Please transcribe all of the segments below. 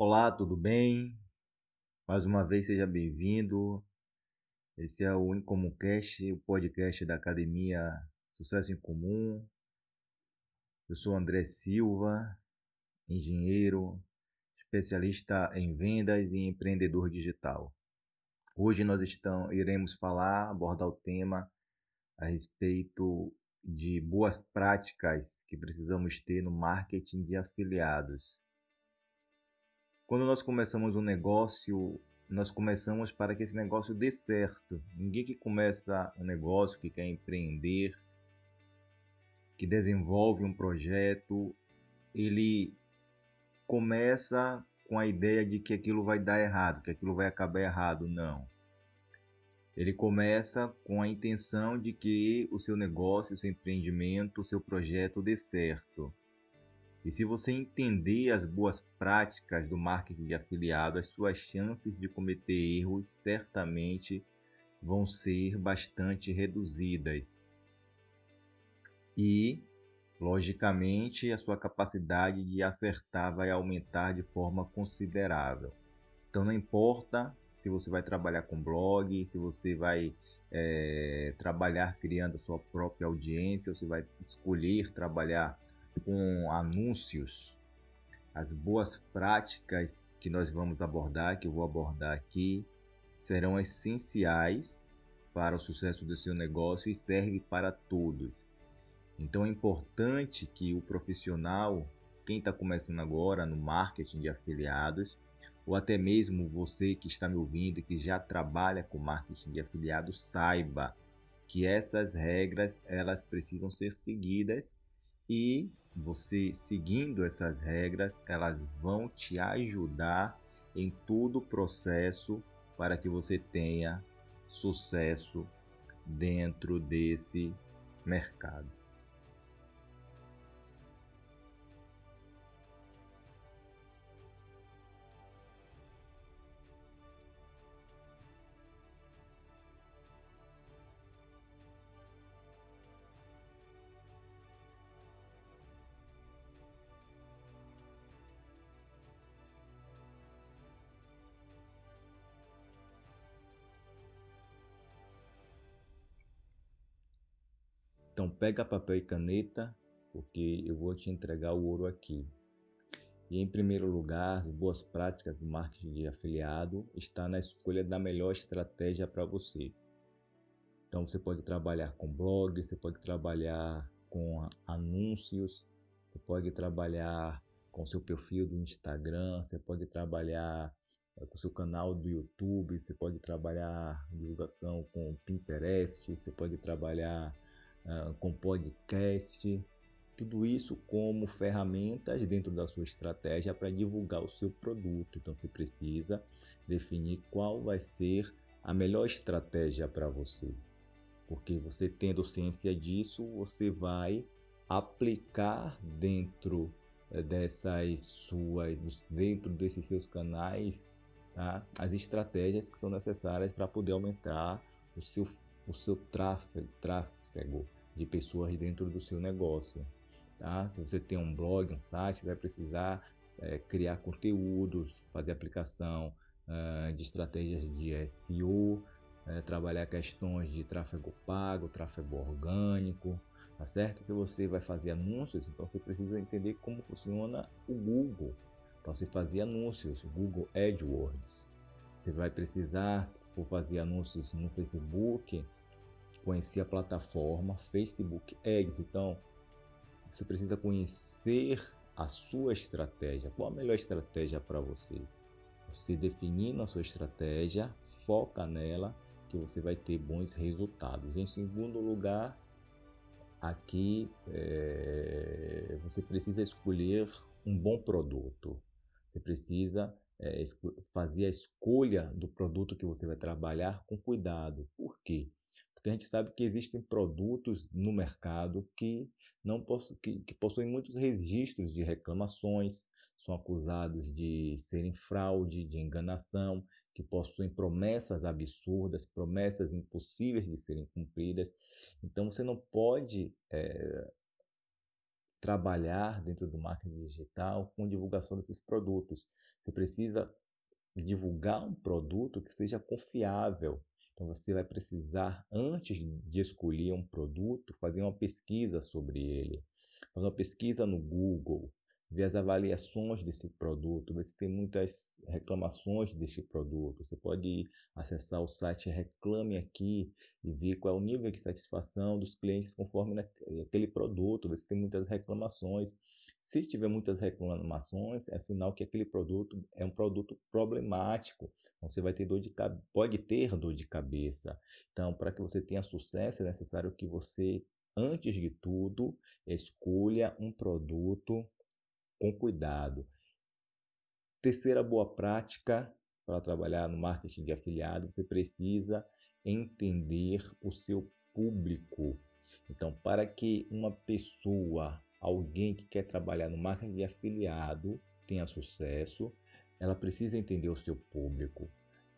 Olá, tudo bem? Mais uma vez seja bem-vindo. Esse é o Incomumcast, o podcast da Academia Sucesso em Comum. Eu sou André Silva, engenheiro, especialista em vendas e empreendedor digital. Hoje nós estamos, iremos falar, abordar o tema a respeito de boas práticas que precisamos ter no marketing de afiliados. Quando nós começamos um negócio, nós começamos para que esse negócio dê certo. Ninguém que começa um negócio, que quer empreender, que desenvolve um projeto, ele começa com a ideia de que aquilo vai dar errado, que aquilo vai acabar errado. Não. Ele começa com a intenção de que o seu negócio, o seu empreendimento, o seu projeto dê certo. E se você entender as boas práticas do marketing de afiliado, as suas chances de cometer erros certamente vão ser bastante reduzidas. E, logicamente, a sua capacidade de acertar vai aumentar de forma considerável. Então, não importa se você vai trabalhar com blog, se você vai é, trabalhar criando a sua própria audiência, ou se vai escolher trabalhar com anúncios, as boas práticas que nós vamos abordar, que eu vou abordar aqui, serão essenciais para o sucesso do seu negócio e serve para todos. Então é importante que o profissional, quem está começando agora no marketing de afiliados, ou até mesmo você que está me ouvindo que já trabalha com marketing de afiliados, saiba que essas regras elas precisam ser seguidas e você seguindo essas regras, elas vão te ajudar em todo o processo para que você tenha sucesso dentro desse mercado. Então pega papel e caneta, porque eu vou te entregar o ouro aqui. E em primeiro lugar, as boas práticas do marketing de afiliado está na escolha da melhor estratégia para você. Então você pode trabalhar com blog, você pode trabalhar com anúncios, você pode trabalhar com seu perfil do Instagram, você pode trabalhar eh, com seu canal do YouTube, você pode trabalhar divulgação com Pinterest, você pode trabalhar uh, com podcast, tudo isso como ferramentas dentro da sua estratégia para divulgar o seu produto. Então você precisa definir qual vai ser a melhor estratégia para você. Porque você tendo ciência disso, você vai aplicar dentro eh, dessas suas dentro desses seus canais tá? as estratégias que são necessárias para poder aumentar o seu o seu tráfego, tráfego de pessoas dentro do seu negócio. Tá? Se você tem um blog, um site, vai precisar é, criar conteúdos, fazer aplicação uh, de estratégias de SEO, é, trabalhar questões de tráfego pago, tráfego orgânico, tá certo? Se você vai fazer anúncios, então você precisa entender como funciona o Google para você fazer anúncios, Google AdWords. Você vai precisar, se for fazer anúncios no Facebook, conhecer a plataforma Facebook Ads. Então, você precisa conhecer a sua estratégia. Qual a melhor estratégia para você? Você definindo a sua estratégia, foca nela que você vai ter bons resultados. Em segundo lugar, aqui é, você precisa escolher um bom produto. Você precisa é, fazer a escolha do produto que você vai trabalhar com cuidado. Por quê? Porque a gente sabe que existem produtos no mercado que não possu que, que possuem muitos registros de reclamações, são acusados de serem fraude, de enganação, que possuem promessas absurdas, promessas impossíveis de serem cumpridas. Então você não pode é, trabalhar dentro do marketing digital com divulgação desses produtos. Você precisa divulgar um produto que seja confiável. Então você vai precisar, antes de escolher um produto, fazer uma pesquisa sobre ele. Fazer uma pesquisa no Google, ver as avaliações desse produto, ver se tem muitas reclamações desse produto. Você pode acessar o site Reclame Aqui e ver qual é o nível de satisfação dos clientes conforme aquele produto, ver se tem muitas reclamações. Se tiver muitas reclamações, é sinal que aquele produto é um produto problemático. Então, você vai ter dor de pode ter dor de cabeça. Então, para que você tenha sucesso, é necessário que você, antes de tudo, escolha um produto com cuidado. Terceira boa prática para trabalhar no marketing de afiliado, você precisa entender o seu público. Então, para que uma pessoa, alguém que quer trabalhar no marketing de afiliado tenha sucesso, ela precisa entender o seu público,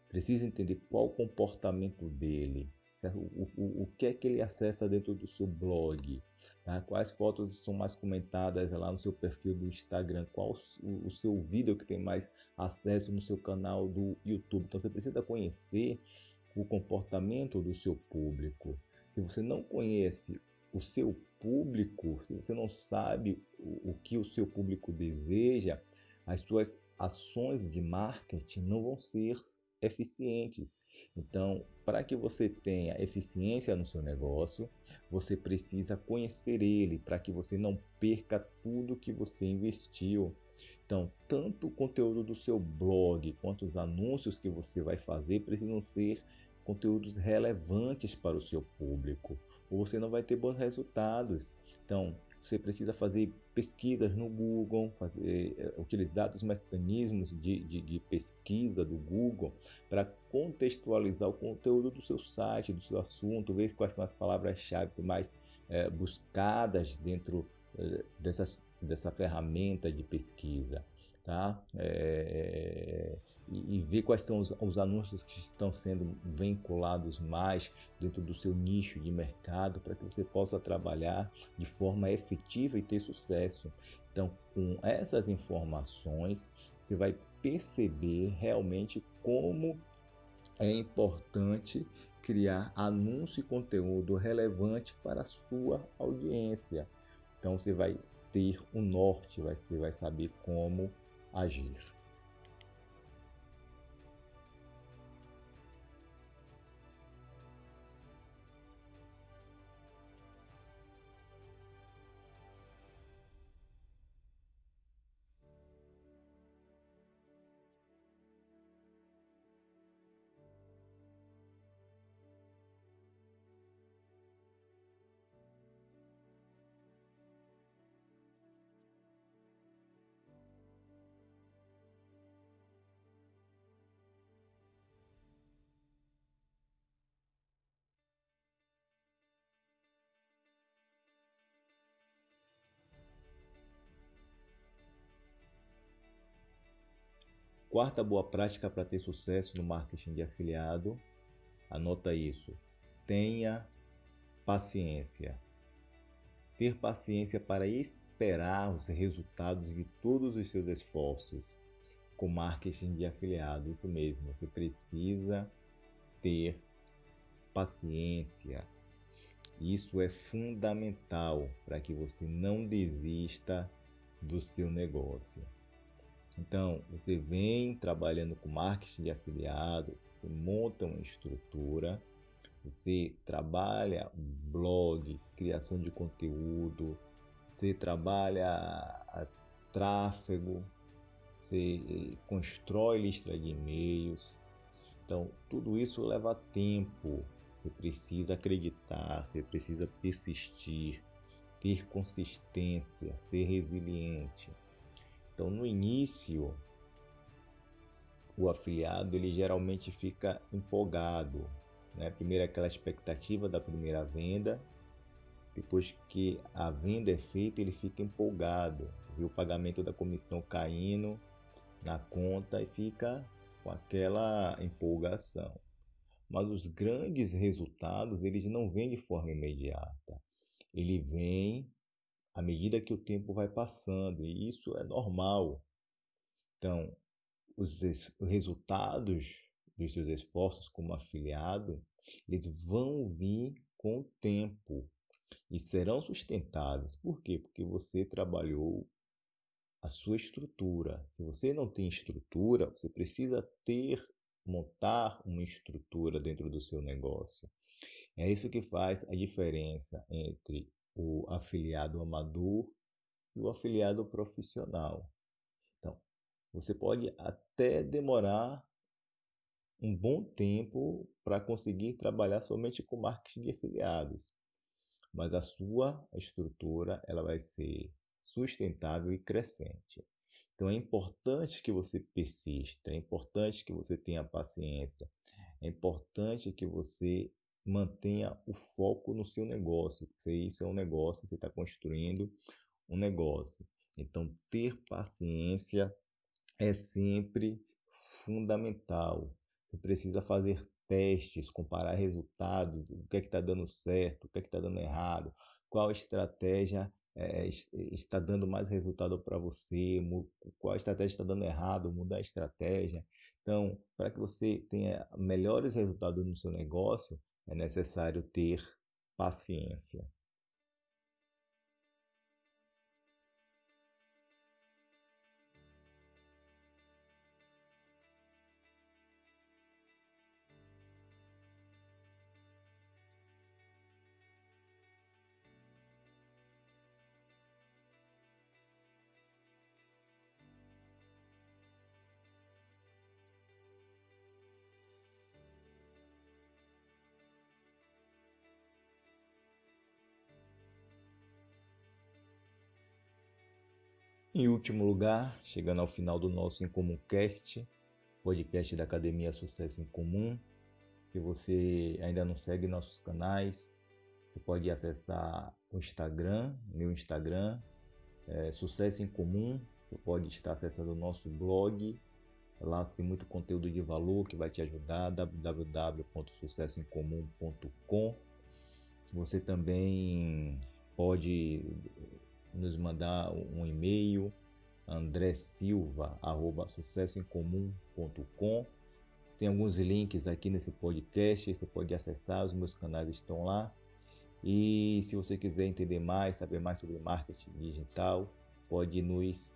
precisa entender qual o comportamento dele, o, o, o que é que ele acessa dentro do seu blog, tá? quais fotos são mais comentadas lá no seu perfil do Instagram, qual o, o seu vídeo que tem mais acesso no seu canal do YouTube. Então você precisa conhecer o comportamento do seu público. Se você não conhece o seu público, se você não sabe o, o que o seu público deseja, as suas ações de marketing não vão ser eficientes. Então, para que você tenha eficiência no seu negócio, você precisa conhecer ele para que você não perca tudo que você investiu. Então, tanto o conteúdo do seu blog quanto os anúncios que você vai fazer precisam ser conteúdos relevantes para o seu público, ou você não vai ter bons resultados. Então, você precisa fazer pesquisas no Google, fazer, eh, utilizar os mecanismos de, de, de pesquisa do Google para contextualizar o conteúdo do seu site, do seu assunto, ver quais são as palavras-chave mais é, buscadas dentro é, dessas, dessa ferramenta de pesquisa tá? É, e, e, ver quais são os, os, anúncios que estão sendo vinculados mais dentro do seu nicho de mercado para que você possa trabalhar de forma efetiva e ter sucesso. Então, com essas informações, você vai perceber realmente como é importante criar anúncio e conteúdo relevante para a sua audiência. Então você vai ter um norte, você vai saber como agir. Quarta boa prática para ter sucesso no marketing de afiliado, anota isso. Tenha paciência. Ter paciência para esperar os resultados de todos os seus esforços com marketing de afiliado. Isso mesmo, você precisa ter paciência. Isso é fundamental para que você não desista do seu negócio. Então, você vem trabalhando com marketing de afiliado, você monta uma estrutura, você trabalha blog, criação de conteúdo, você trabalha tráfego, você constrói lista de e-mails. Então, tudo isso leva tempo. Você precisa acreditar, você precisa persistir, ter consistência, ser resiliente. Então, no início, o afiliado ele geralmente fica empolgado, né? Primeiro aquela expectativa da primeira venda, depois que a venda é feita, ele fica empolgado, vê o pagamento da comissão caindo na conta e fica com aquela empolgação. Mas os grandes resultados, eles não vêm de forma imediata. Ele vem à medida que o tempo vai passando, e isso é normal. Então, os resultados dos seus esforços como afiliado, eles vão vir com o tempo e serão sustentáveis. Por quê? Porque você trabalhou a sua estrutura. Se você não tem estrutura, você precisa ter, montar uma estrutura dentro do seu negócio. É isso que faz a diferença entre o afiliado amador e o afiliado profissional. Então, você pode até demorar um bom tempo para conseguir trabalhar somente com marketing de afiliados, mas a sua estrutura ela vai ser sustentável e crescente. Então é importante que você persista, é importante que você tenha paciência, é importante que você mantenha o foco no seu negócio, porque isso é um negócio, você está construindo um negócio. Então ter paciência é sempre fundamental. Você precisa fazer testes, comparar resultados, o que é que está dando certo, o que é que está dando errado, qual estratégia é, está dando mais resultado para você, qual estratégia está dando errado, mudar a estratégia. Então, para que você tenha melhores resultados no seu negócio, é necessário ter paciência. Em último lugar, chegando ao final do nosso Cast, podcast da Academia Sucesso em Comum. Se você ainda não segue nossos canais, você pode acessar o Instagram, meu Instagram, é, Sucesso em Comum. Você pode estar acessando o nosso blog. Lá tem muito conteúdo de valor que vai te ajudar, www.sucessoemcomum.com. Você também pode nos mandar um e-mail andressilva@sucessoemcomum.com. Tem alguns links aqui nesse podcast, você pode acessar, os meus canais estão lá. E se você quiser entender mais, saber mais sobre marketing digital, pode nos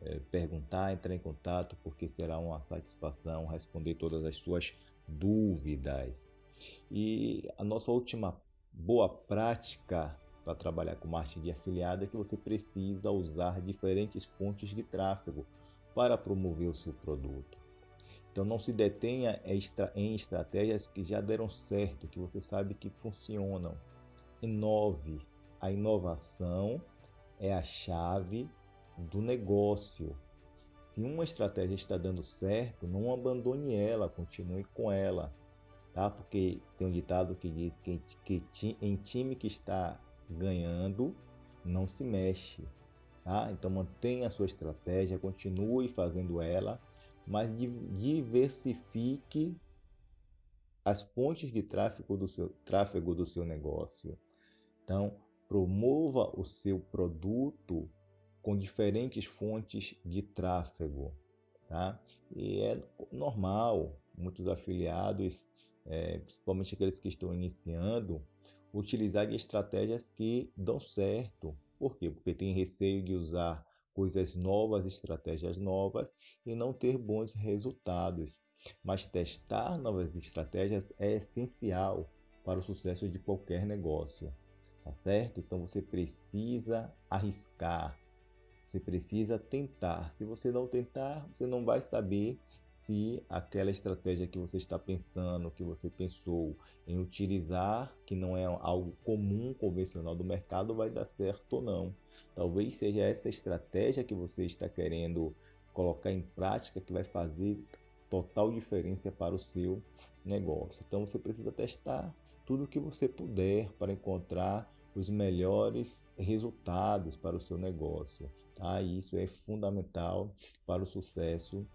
é, perguntar, entrar em contato, porque será uma satisfação responder todas as suas dúvidas. E a nossa última boa prática para trabalhar com marketing de afiliado é que você precisa usar diferentes fontes de tráfego para promover o seu produto. Então não se detenha em estratégias que já deram certo, que você sabe que funcionam. Inove. A inovação é a chave do negócio. Se uma estratégia está dando certo, não abandone ela, continue com ela, tá? Porque tem um ditado que diz que, que em time que está ganhando, não se mexe. Tá? Então mantenha a sua estratégia, continue fazendo ela, mas diversifique as fontes de tráfego do seu, tráfego do seu negócio. Então, promova o seu produto com diferentes fontes de tráfego. Tá? E é normal, muitos afiliados, é, principalmente aqueles que estão iniciando, utilizar estratégias que dão certo. Por quê? Porque tem receio de usar coisas novas, estratégias novas e não ter bons resultados. Mas testar novas estratégias é essencial para o sucesso de qualquer negócio, tá certo? Então você precisa arriscar, você precisa tentar. Se você não tentar, você não vai saber se aquela estratégia que você está pensando, que você pensou em utilizar, que não é algo comum, convencional do mercado, vai dar certo ou não. Talvez seja essa estratégia que você está querendo colocar em prática que vai fazer total diferença para o seu negócio. Então você precisa testar tudo o que você puder para encontrar os melhores resultados para o seu negócio. Tá? Isso é fundamental para o sucesso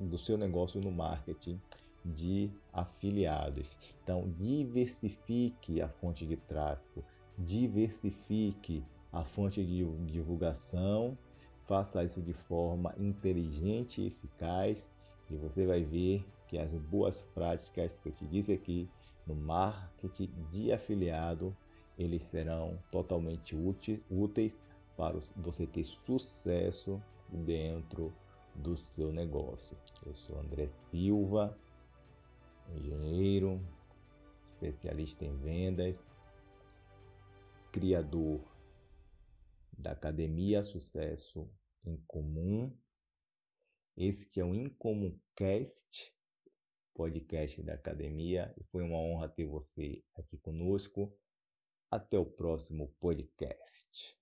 do seu negócio no marketing de afiliados. Então, diversifique a fonte de tráfego, diversifique a fonte de divulgação, faça isso de forma inteligente e eficaz e você vai ver que as boas práticas que eu te disse aqui no marketing de afiliado, eles serão totalmente úteis para você ter sucesso dentro do seu negócio. Eu sou André Silva, engenheiro, especialista em vendas, criador da Academia Sucesso em Comum. Esse que é o Incomumcast, podcast da academia, foi uma honra ter você aqui conosco. Até o próximo podcast.